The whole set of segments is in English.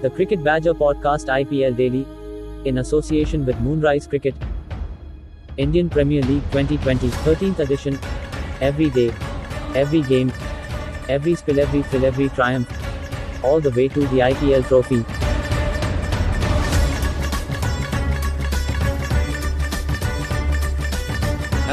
The Cricket Badger Podcast IPL Daily, in association with Moonrise Cricket, Indian Premier League 2020 13th edition. Every day, every game, every spill, every fill, every triumph, all the way to the IPL trophy.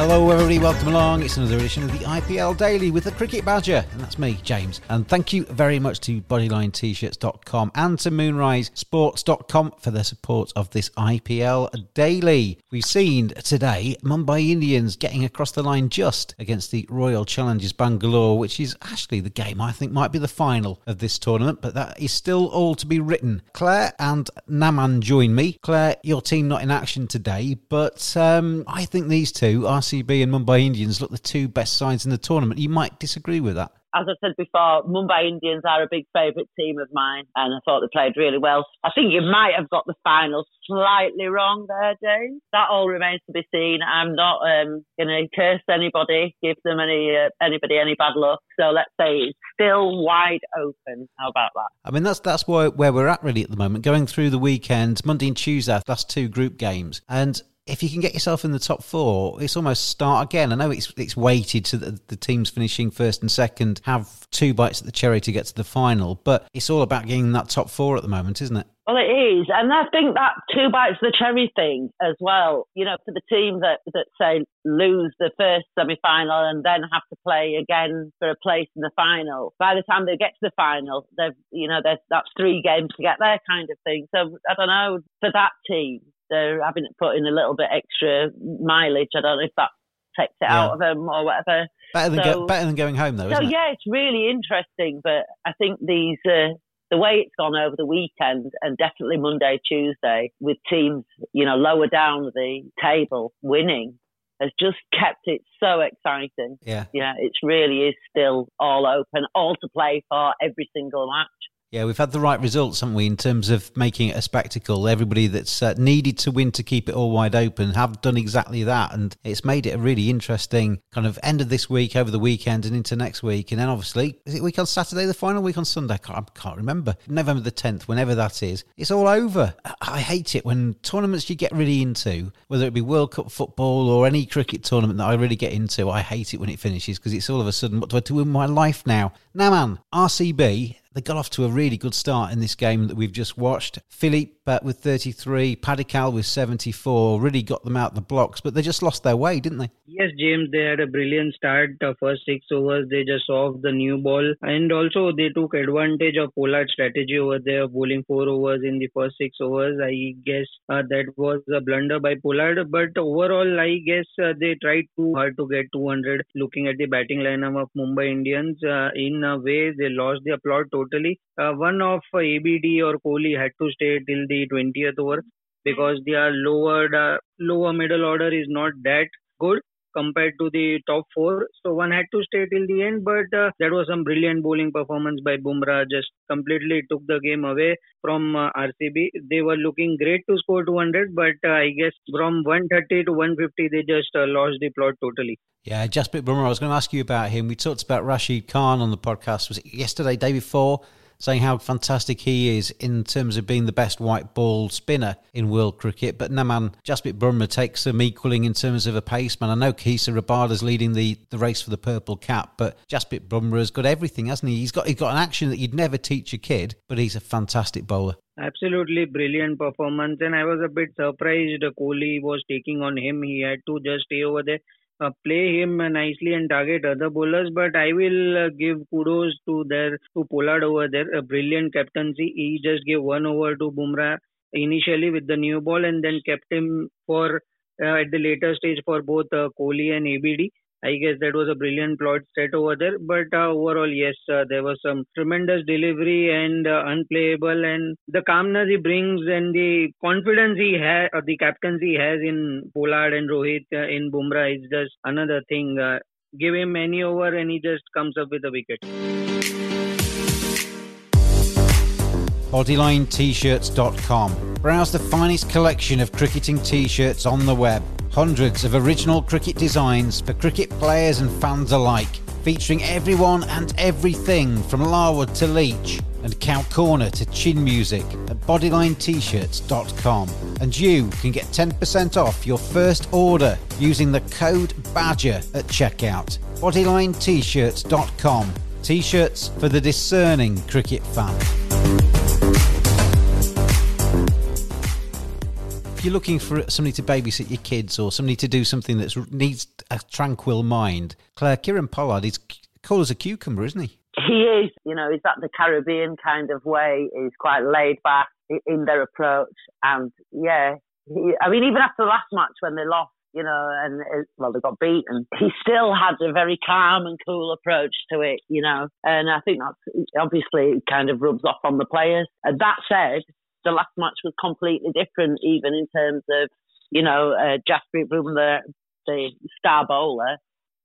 Hello, everybody, welcome along. It's another edition of the IPL Daily with the Cricket Badger, and that's me, James. And thank you very much to BodylineT-shirts.com and to MoonRiseSports.com for their support of this IPL Daily. We've seen today Mumbai Indians getting across the line just against the Royal Challengers Bangalore, which is actually the game I think might be the final of this tournament, but that is still all to be written. Claire and Naman join me. Claire, your team not in action today, but um, I think these two are RCB and Mumbai Indians look the two best sides in the tournament. You might disagree with that. As I said before, Mumbai Indians are a big favourite team of mine, and I thought they played really well. I think you might have got the final slightly wrong there, James. That all remains to be seen. I'm not um, going to curse anybody, give them any uh, anybody any bad luck. So let's say it's still wide open. How about that? I mean, that's that's where where we're at really at the moment. Going through the weekend, Monday and Tuesday, last two group games, and if you can get yourself in the top four, it's almost start again. I know it's it's weighted to the, the, teams finishing first and second have two bites at the cherry to get to the final, but it's all about getting that top four at the moment, isn't it? Well, it is, and I think that two bites of the cherry thing as well. You know, for the team that that say lose the first semi final and then have to play again for a place in the final. By the time they get to the final, they've you know that's three games to get there, kind of thing. So I don't know for that team they're having to put in a little bit extra mileage. I don't know if that takes it yeah. out of them or whatever. Better than, so, go, better than going home, though. So yeah, it's really interesting. But I think these uh, the way it's gone over the weekend and definitely Monday, Tuesday, with teams you know lower down the table winning. Has just kept it so exciting. Yeah. Yeah, it really is still all open, all to play for every single match. Yeah, we've had the right results, haven't we, in terms of making it a spectacle. Everybody that's uh, needed to win to keep it all wide open have done exactly that, and it's made it a really interesting kind of end of this week, over the weekend, and into next week. And then obviously, is it week on Saturday, the final week on Sunday? I can't, I can't remember. November the 10th, whenever that is. It's all over. I hate it when tournaments you get really into, whether it be World Cup football or any cricket tournament that I really get into, I hate it when it finishes because it's all of a sudden, what do I do in my life now? Naman, RCB they got off to a really good start in this game that we've just watched. Philippe uh, with 33, Padikkal with 74, really got them out the blocks, but they just lost their way, didn't they? Yes, James, they had a brilliant start. The first six overs, they just off the new ball, and also they took advantage of Pollard's strategy over there, bowling four overs in the first six overs. I guess uh, that was a blunder by Pollard, but overall, I guess uh, they tried too hard to get 200. Looking at the batting lineup of Mumbai Indians, uh, in a way, they lost their plot totally. Uh, one of uh, ABD or Kohli had to stay till the 20th over because their lower uh, lower middle order is not that good compared to the top four. So one had to stay till the end, but uh, that was some brilliant bowling performance by Bumrah. Just completely took the game away from uh, RCB. They were looking great to score 200, but uh, I guess from 130 to 150, they just uh, lost the plot totally. Yeah, Jasprit Bumrah. I was going to ask you about him. We talked about Rashid Khan on the podcast. Was it yesterday, day before? Saying how fantastic he is in terms of being the best white ball spinner in world cricket. But Naman Jasprit Bumrah takes some equaling in terms of a paceman. I know Kagiso Rabada's leading the, the race for the purple cap, but Jasprit Bumrah's got everything, hasn't he? He's got he's got an action that you'd never teach a kid, but he's a fantastic bowler. Absolutely brilliant performance, and I was a bit surprised Kohli was taking on him. He had to just stay over there uh, play him nicely and target other bowlers. But I will uh, give kudos to their to Pollard over there. A brilliant captaincy. He just gave one over to Bumrah initially with the new ball and then kept him for uh, at the later stage for both uh, Kohli and ABD. I guess that was a brilliant plot set over there. But uh, overall, yes, uh, there was some tremendous delivery and uh, unplayable, and the calmness he brings and the confidence he has, or the captaincy he has in Pollard and Rohit uh, in Bumrah is just another thing. Uh, give him any over, and he just comes up with a wicket. BodylineT-shirts.com. Browse the finest collection of cricketing t-shirts on the web Hundreds of original cricket designs for cricket players and fans alike, featuring everyone and everything from Larwood to Leach and Cow Corner to chin music at bodylinet-shirts.com. And you can get 10% off your first order using the code BADGER at checkout. bodylinet-shirts.com. T-shirts for the discerning cricket fan. You're looking for somebody to babysit your kids or somebody to do something that needs a tranquil mind, Claire, Kieran Pollard is cool as a cucumber, isn't he? He is. You know, he's that the Caribbean kind of way. He's quite laid back in their approach. And yeah, he, I mean, even after the last match when they lost, you know, and uh, well, they got beaten. He still had a very calm and cool approach to it, you know, and I think that's obviously kind of rubs off on the players. And that said, the last match was completely different, even in terms of, you know, uh, Jasprit Bumrah, the star bowler.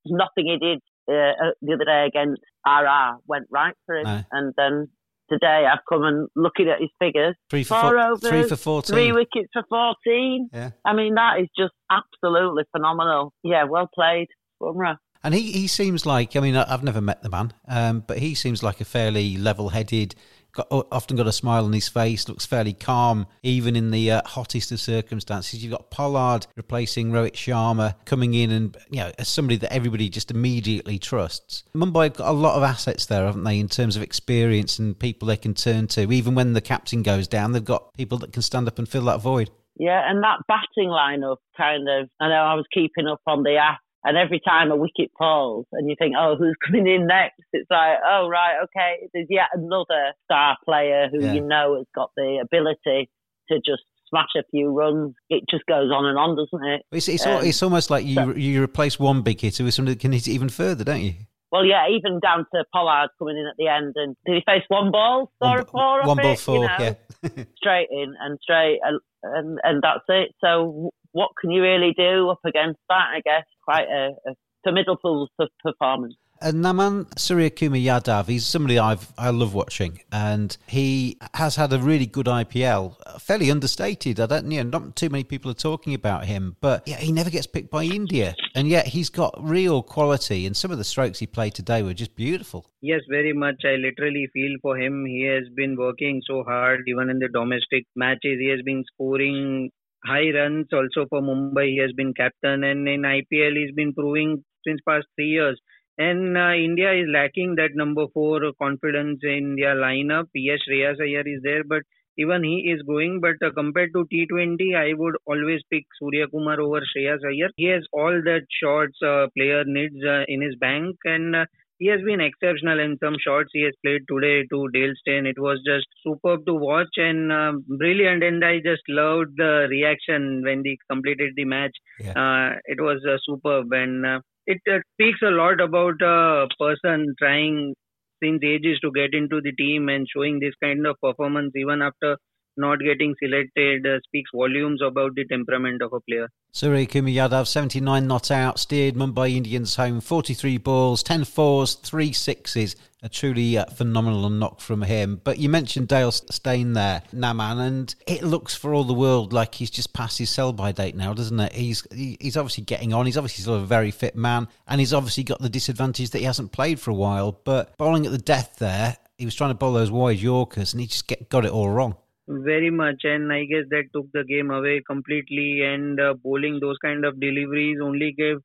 Nothing he did uh, uh the other day against RR went right for him. No. And then today I've come and looking at his figures. Three for four, overs, three for 14. Three wickets for 14. Yeah. I mean, that is just absolutely phenomenal. Yeah, well played, Bumrah. And he, he seems like, I mean, I've never met the man, um, but he seems like a fairly level headed, got, often got a smile on his face, looks fairly calm, even in the uh, hottest of circumstances. You've got Pollard replacing Rohit Sharma coming in and, you know, as somebody that everybody just immediately trusts. Mumbai have got a lot of assets there, haven't they, in terms of experience and people they can turn to. Even when the captain goes down, they've got people that can stand up and fill that void. Yeah, and that batting lineup kind of, I know I was keeping up on the app and every time a wicket falls and you think, oh, who's coming in next? It's like, oh, right, okay, there's yet another star player who yeah. you know has got the ability to just smash a few runs. It just goes on and on, doesn't it? It's, it's, um, it's almost like you, so, you replace one big hitter with somebody that can hit it even further, don't you? Well, yeah, even down to Pollard coming in at the end, and did he face one ball, one, four, one ball, it, four, you know, yeah, straight in and straight, and, and and that's it. So what can you really do up against that? I guess quite a, a formidable performance. And Naman Suryakumar Yadav, he's somebody I've I love watching, and he has had a really good IPL, fairly understated. I don't, you know, not too many people are talking about him, but yeah, he never gets picked by India, and yet he's got real quality. And some of the strokes he played today were just beautiful. Yes, very much. I literally feel for him. He has been working so hard, even in the domestic matches. He has been scoring high runs also for Mumbai. He has been captain, and in IPL, he's been proving since past three years. And uh, India is lacking that number four confidence in their lineup. Yes, Shreyas Iyer is there, but even he is going. But uh, compared to T20, I would always pick Suryakumar over Shreyas Iyer. He has all that shots uh, player needs uh, in his bank, and uh, he has been exceptional in some shots he has played today to Dale Steyn. It was just superb to watch and uh, brilliant. And I just loved the reaction when he completed the match. Yeah. Uh, it was uh, superb. And uh, it uh, speaks a lot about a person trying since ages to get into the team and showing this kind of performance even after not getting selected uh, speaks volumes about the temperament of a player. Suryakumar Yadav, 79 not out, steered Mumbai Indians home, 43 balls, 10 fours, 3 sixes. A truly uh, phenomenal knock from him. But you mentioned Dale Steyn there, Naman, and it looks for all the world like he's just past his sell by date now, doesn't it? He's he's obviously getting on. He's obviously still a very fit man, and he's obviously got the disadvantage that he hasn't played for a while. But bowling at the death there, he was trying to bowl those wide Yorkers, and he just get, got it all wrong. Very much, and I guess that took the game away completely. And uh, bowling those kind of deliveries only gave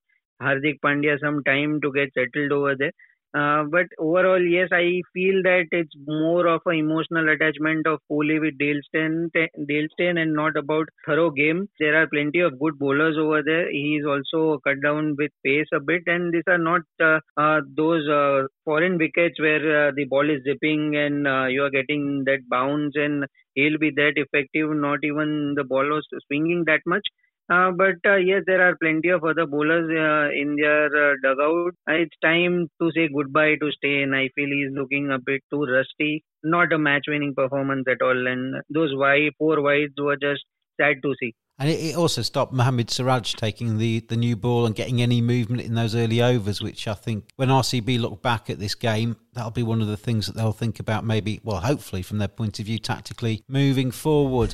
Hardik Pandya some time to get settled over there. Uh, but overall, yes, I feel that it's more of an emotional attachment of Kohli with Dale Steyn, Dale Steyn and not about thorough game. There are plenty of good bowlers over there. He's also cut down with pace a bit, and these are not uh, uh, those uh, foreign wickets where uh, the ball is zipping and you are getting that bounce and he'll be that effective. Not even the ball was swinging that much. Uh, but uh, yes, there are plenty of other bowlers uh, in their uh, dugout. Uh, it's time to say goodbye to Steyn. I feel he's looking a bit too rusty. Not a match-winning performance at all, and those wide four wides were just sad to see. And it also stopped Mohammad Siraj taking the, the new ball and getting any movement in those early overs, which I think when RCB look back at this game, that'll be one of the things that they'll think about maybe, well, hopefully from their point of view tactically moving forward.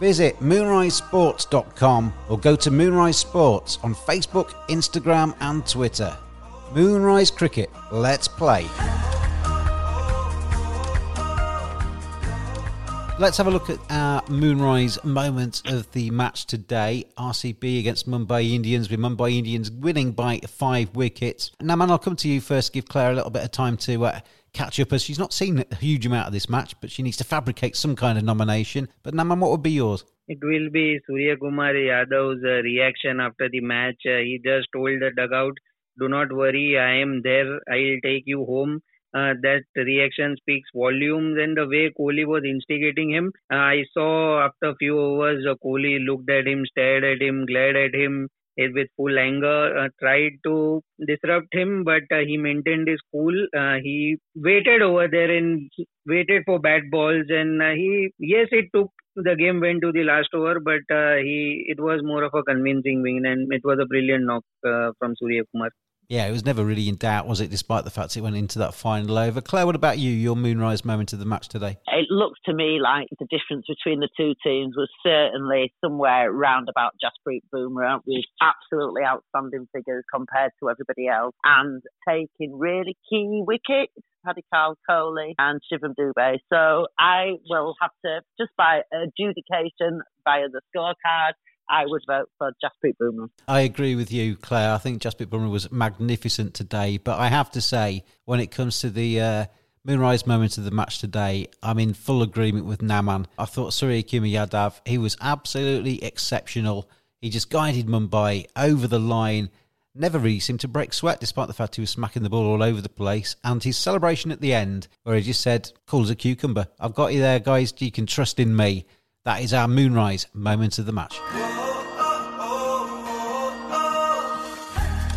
Visit moonrisesports.com or go to Moonrise Sports on Facebook, Instagram, and Twitter. Moonrise Cricket, let's play. Let's have a look at our Moonrise moments of the match today. RCB against Mumbai Indians, with Mumbai Indians winning by five wickets. Naman, I'll come to you first. Give Claire a little bit of time to uh, catch up as she's not seen a huge amount of this match, but she needs to fabricate some kind of nomination. But Naman, what would be yours? It will be Suryakumar Yadav's uh, reaction after the match. Uh, he just told the dugout, "Do not worry, I am there. I'll take you home." Uh, that reaction speaks volumes and the way Kohli was instigating him. Uh, I saw after a few overs, uh, Kohli looked at him, stared at him, glared at him with full anger, uh, tried to disrupt him, but uh, he maintained his cool. Uh, he waited over there and waited for bad balls, and he yes, it took the game went to the last over, but uh, he it was more of a convincing win, and it was a brilliant knock uh, from Surya Kumar. Yeah, it was never really in doubt, was it, despite the fact it went into that final over? Claire, what about you, your moonrise moment of the match today? It looked to me like the difference between the two teams was certainly somewhere round about Jasprit Bumrah with absolutely outstanding figures compared to everybody else and taking really key wickets. Padikkal Kohli and Shivam Dube. So I will have to, just by adjudication via the scorecard, I would vote for Jasprit Bumrah. I agree with you, Claire. I think Jasprit Bumrah was magnificent today, but I have to say, when it comes to the uh, Moonrise moment of the match today, I'm in full agreement with Naman. I thought Suryakumar Yadav, he was absolutely exceptional. He just guided Mumbai over the line. Never really seemed to break sweat, despite the fact he was smacking the ball all over the place. And his celebration at the end, where he just said, "Cool as a cucumber. I've got you there, guys. You can trust in me." That is our Moonrise moment of the match.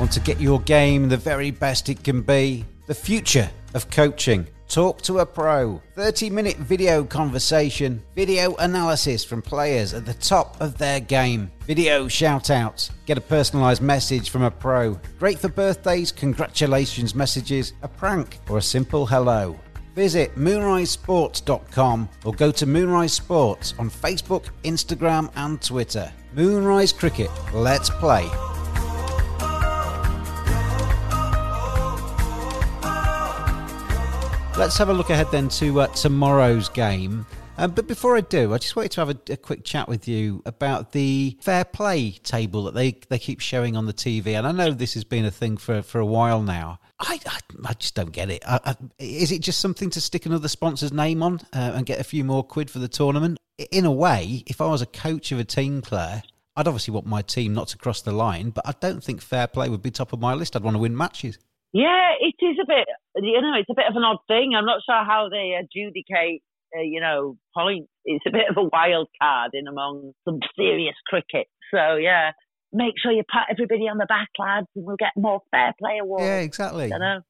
Want to get your game the very best it can be? The future of coaching. Talk to a pro. 30 minute video conversation, video analysis from players at the top of their game, video shout outs, get a personalised message from a pro. Great for birthdays, congratulations messages, a prank, or a simple hello. Visit moonrisesports.com or go to Moonrise Sports on Facebook, Instagram, and Twitter. Moonrise Cricket, let's play. Let's have a look ahead then to uh, tomorrow's game. Um, but before I do, I just wanted to have a, a, quick chat with you about the fair play table that they, they keep showing on the TV. And I know this has been a thing for, for a while now. I, I, I just don't get it. I, is it just something to stick another sponsor's name on uh, and get a few more quid for the tournament? In a way, if I was a coach of a team, Claire, I'd obviously want my team not to cross the line, but I don't think fair play would be top of my list. I'd want to win matches. Yeah, it is a bit, you know, it's a bit of an odd thing. I'm not sure how they adjudicate, uh, you know, points. It's a bit of a wild card in among some serious cricket. So, yeah, make sure you pat everybody on the back, lads, and we'll get more fair play awards. Yeah, exactly. I know.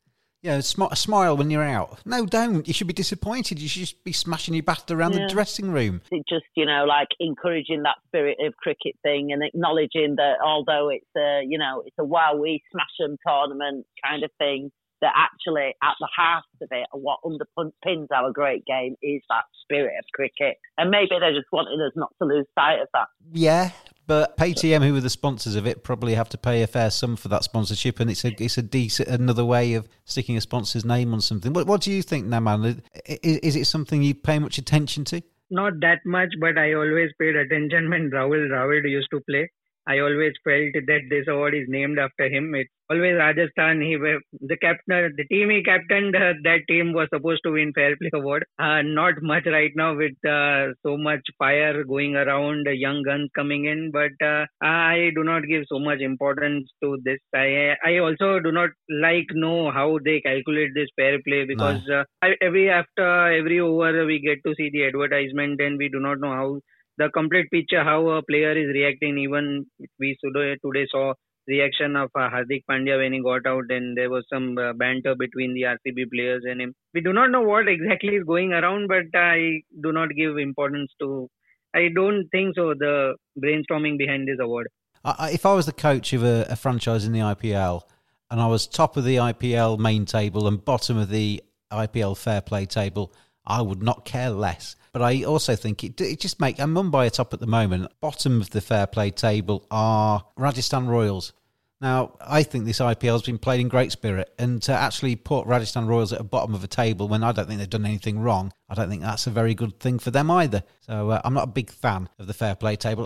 Yeah, sm- smile when you're out. No, don't. You should be disappointed. You should just be smashing your bat around Yeah. the dressing room. It just, you know, like encouraging that spirit of cricket thing and acknowledging that although it's a, you know, it's a wow, we smash 'em tournament kind of thing, that actually at the heart of it and what underpins our great game is that spirit of cricket. And maybe they're just wanting us not to lose sight of that. Yeah, but PayTM, who are the sponsors of it, probably have to pay a fair sum for that sponsorship, and it's a it's a decent another way of sticking a sponsor's name on something. What, what do you think, Naman? Is, is it something you pay much attention to? Not that much, but I always paid attention when Rahul Dravid used to play. I always felt that this award is named after him. It's always Rajasthan. He were the captain, the team he captained. Uh, that team was supposed to win Fair Play Award. Uh, not much right now with uh, so much fire going around, young guns coming in. But uh, I do not give so much importance to this. I I also do not like know how they calculate this fair play because uh, I, every after every over we get to see the advertisement and we do not know how the complete picture how a player is reacting. Even we today saw reaction of uh, Hardik Pandya when he got out, and there was some uh, banter between the RCB players and him. We do not know what exactly is going around, but I do not give importance to. I don't think so. The brainstorming behind this award. I- if I was the coach of a, a franchise in the IPL and I was top of the IPL main table and bottom of the IPL fair play table, I would not care less. But I also think it, it just make and Mumbai are top at the moment. Bottom of the fair play table are Rajasthan Royals. Now, I think this IPL has been played in great spirit, and to actually put Rajasthan Royals at the bottom of a table when I don't think they've done anything wrong, I don't think that's a very good thing for them either. So uh, I'm not a big fan of the fair play table.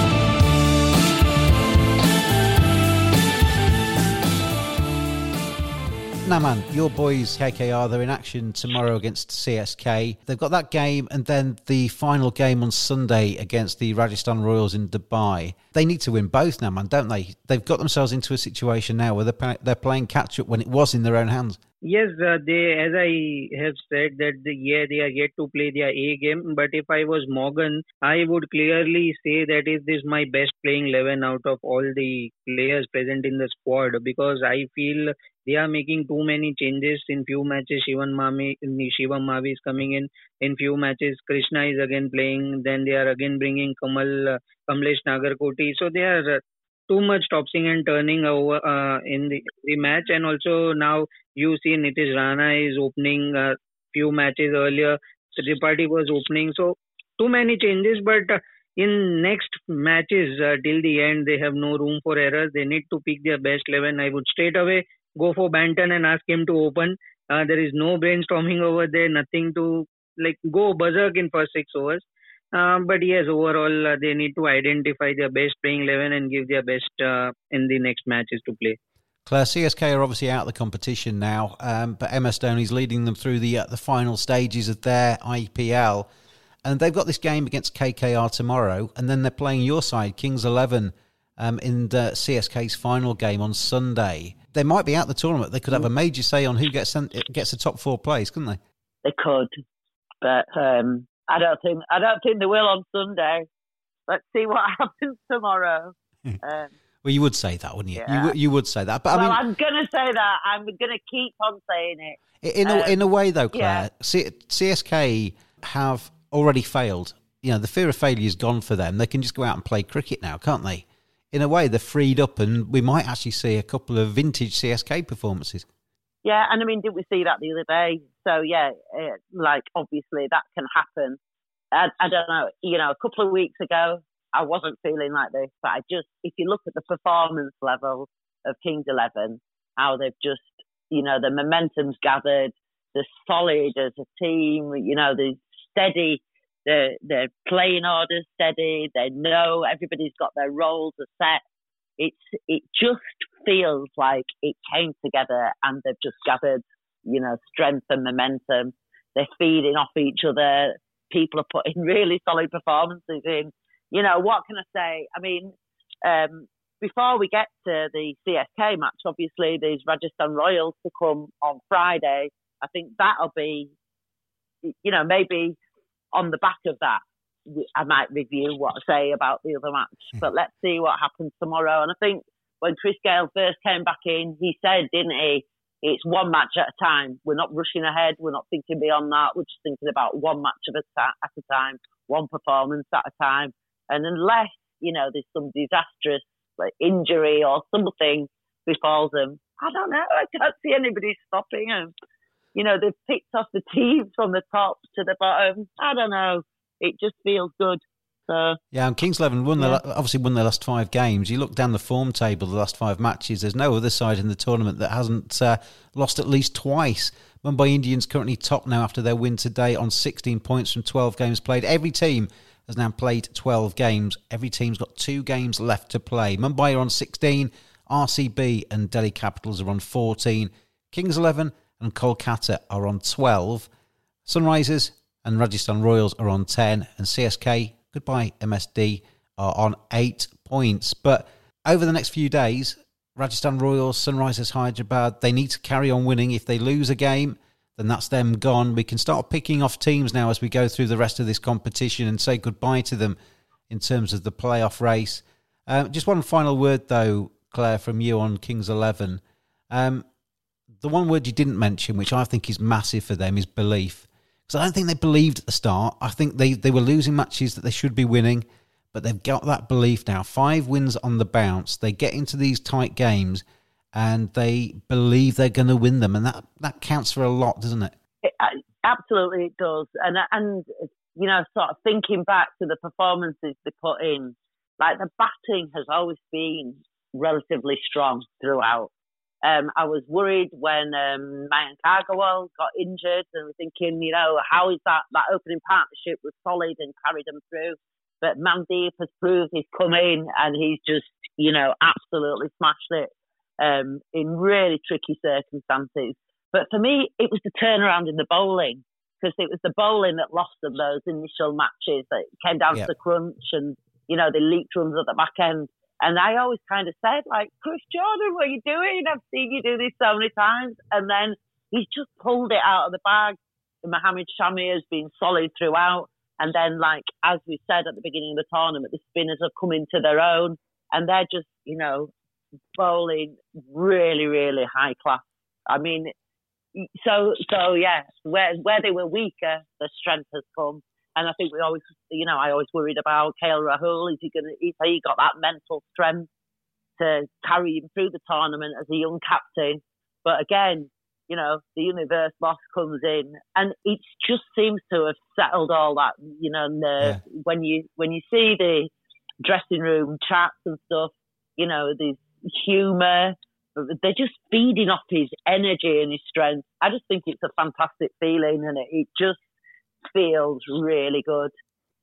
Naman, your boys KKR they're in action tomorrow against CSK. They've got that game and then the final game on Sunday against the Rajasthan Royals in Dubai. They need to win both Naman, don't they? They've got themselves into a situation now where they're, they're playing catch up when it was in their own hands. Yes, uh, they, as I have said, that the, yeah, they are yet to play their A game. But if I was Morgan, I would clearly say that is this my best playing 11 out of all the players present in the squad because I feel they are making too many changes in few matches. Shivan Mami, Shivam Mavi is coming in. In few matches, Krishna is again playing. Then they are again bringing Kamal, uh, Kamlesh Nagarkoti. So they are uh, too much tossing and turning over uh, in the, the match. And also now you see Nitish Rana is opening a few matches earlier. Tripathi was opening. So too many changes, but uh, in next matches uh, till the end, they have no room for errors. They need to pick their best 11. I would straight away go for Banton and ask him to open. Uh, there is no brainstorming over there, nothing to like go berserk in first six overs. Um, but yes, overall, uh, they need to identify their best playing 11 and give their best uh, in the next matches to play. Claire, CSK are obviously out of the competition now, um, but MS Dhoni's leading them through the uh, the final stages of their IPL, and they've got this game against KKR tomorrow, and then they're playing your side, Kings Eleven, um, in the CSK's final game on Sunday. They might be out the tournament. They could have a major say on who gets sent, gets the top four place, couldn't they? They could, but um, I don't think I don't think they will on Sunday. Let's see what happens tomorrow. Um, Well, you would say that, wouldn't you? You, Yeah. would- you would say that, but well, I mean, I'm gonna say that. I'm gonna keep on saying it. In a, Um, in a way, though, yeah. Claire, C- CSK have already failed. You know, the fear of failure is gone for them. They can just go out and play cricket now, can't they? In a way, they're freed up, and we might actually see a couple of vintage CSK performances. Yeah, and I mean, did we see that the other day? So yeah, uh, like obviously that can happen. I, I don't know. You know, a couple of weeks ago, I wasn't feeling like this, but I just, if you look at the performance level of Kings Eleven, how they've just, you know, the momentum's gathered, they're solid as a team. You know, they're steady. They're, they're playing orders steady. They know everybody's got their roles set. It's it just feels like it came together and they've just gathered, you know, strength and momentum. They're feeding off each other. People are putting really solid performances in. You know, what can I say? I mean, um, before we get to the CSK match, obviously there's Rajasthan Royals to come on Friday. I think that'll be, you know, maybe on the back of that, I might review what I say about the other match. Hmm. But let's see what happens tomorrow. And I think when Chris Gayle first came back in, he said, didn't he? It's one match at a time. We're not rushing ahead. We're not thinking beyond that. We're just thinking about one match at a time, one performance at a time. And unless, you know, there's some disastrous like, injury or something befalls them, I don't know. I can't see anybody stopping them. You know, they've picked off the teams from the top to the bottom. I don't know. It just feels good. So, yeah, and Kings Eleven won yeah. the, obviously won their last five games. You look down the form table, the last five matches. There's no other side in the tournament that hasn't uh, lost at least twice. Mumbai Indians currently top now after their win today on 16 points from 12 games played. Every team has now played 12 games. Every team's got two games left to play. Mumbai are on 16. RCB and Delhi Capitals are on 14. Kings 11 and Kolkata are on 12. Sunrisers and Rajasthan Royals are on 10. And CSK, goodbye MSD, are on 8 points. But over the next few days, Rajasthan Royals, Sunrisers Hyderabad, they need to carry on winning. If they lose a game, then that's them gone. We can start picking off teams now as we go through the rest of this competition and say goodbye to them in terms of the playoff race. Uh, just one final word, though, Claire, from you on Kings 11. Um, the one word you didn't mention, which I think is massive for them, is belief. Because I don't think they believed at the start. I think they, they were losing matches that they should be winning, but they've got that belief now. Five wins on the bounce. They get into these tight games and they believe they're going to win them, and that, that counts for a lot, doesn't it? it uh, absolutely, it does. And uh, and you know, sort of thinking back to the performances they put in, like the batting has always been relatively strong throughout. Um, I was worried when um, Mayank Agarwal got injured and was thinking, you know, how is that, that opening partnership was solid and carried them through. But Mandeep has proved he's come in and he's just, you know, absolutely smashed it um, in really tricky circumstances. But for me, it was the turnaround in the bowling because it was the bowling that lost them those initial matches that came down yep. to the crunch and, you know, the leaked runs at the back end. And I always kind of said, like, Chris Jordan, what are you doing? I've seen you do this so many times. And then he's just pulled it out of the bag. And Mohammad Shami has been solid throughout. And then, like, as we said at the beginning of the tournament, the spinners are coming to their own. And they're just, you know, bowling really, really high class. I mean, so, so yeah, where, where they were weaker, the strength has come. And I think we always, you know, I always worried about KL Rahul. Is he going to, is he got that mental strength to carry him through the tournament as a young captain? But again, you know, the universe boss comes in and it just seems to have settled all that, you know, yeah. when you, when you see the dressing room chats and stuff, you know, there's humour, they're just feeding off his energy and his strength. I just think it's a fantastic feeling and it, it just feels really good.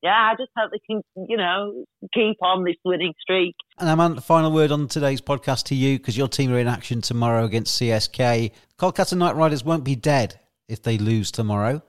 Yeah, I just hope they can, you know, keep on this winning streak. And I'm on the final word on today's podcast to you because your team are in action tomorrow against CSK. Kolkata Knight Riders won't be dead if they lose tomorrow,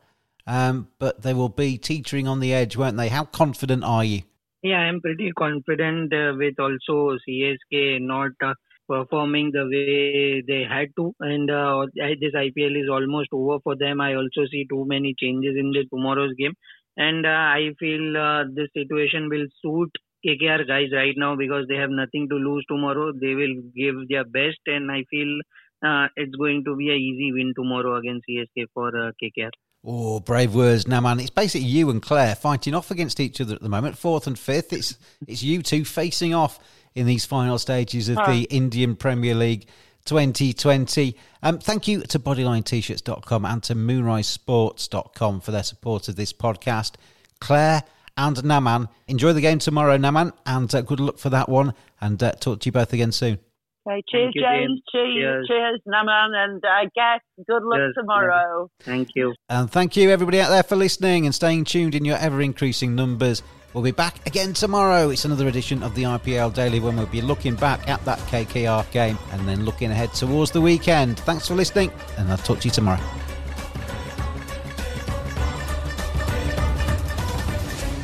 um, but they will be teetering on the edge, won't they? How confident are you? Yeah, I'm pretty confident uh, with also CSK not uh, performing the way they had to. And uh, this IPL is almost over for them. I also see too many changes in the tomorrow's game. And uh, I feel uh, this situation will suit KKR guys right now because they have nothing to lose tomorrow. They will give their best, and I feel uh, it's going to be a easy win tomorrow against CSK for uh, KKR. Oh, brave words, Naman. It's basically you and Claire fighting off against each other at the moment, fourth and fifth. It's it's you two facing off in these final stages of the Indian Premier League 2020. Um, thank you to BodylineT-shirts.com and to MoonRiseSports.com for their support of this podcast. Claire and Naman, enjoy the game tomorrow, Naman, and uh, good luck for that one. And uh, talk to you both again soon. Okay, cheers, you, James. James. Cheers, Cheers. cheers, Naman, and uh, guess. Good luck Yes, tomorrow. Thank you. And thank you, everybody out there, for listening and staying tuned in your ever increasing numbers. We'll be back again tomorrow. It's another edition of the IPL Daily when we'll be looking back at that KKR game and then looking ahead towards the weekend. Thanks for listening, and I'll talk to you tomorrow.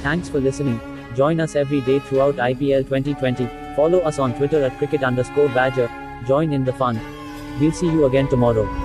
Thanks for listening. Join us every day throughout IPL 2020. Follow us on Twitter at cricket underscore badger. Join in the fun. We'll see you again tomorrow.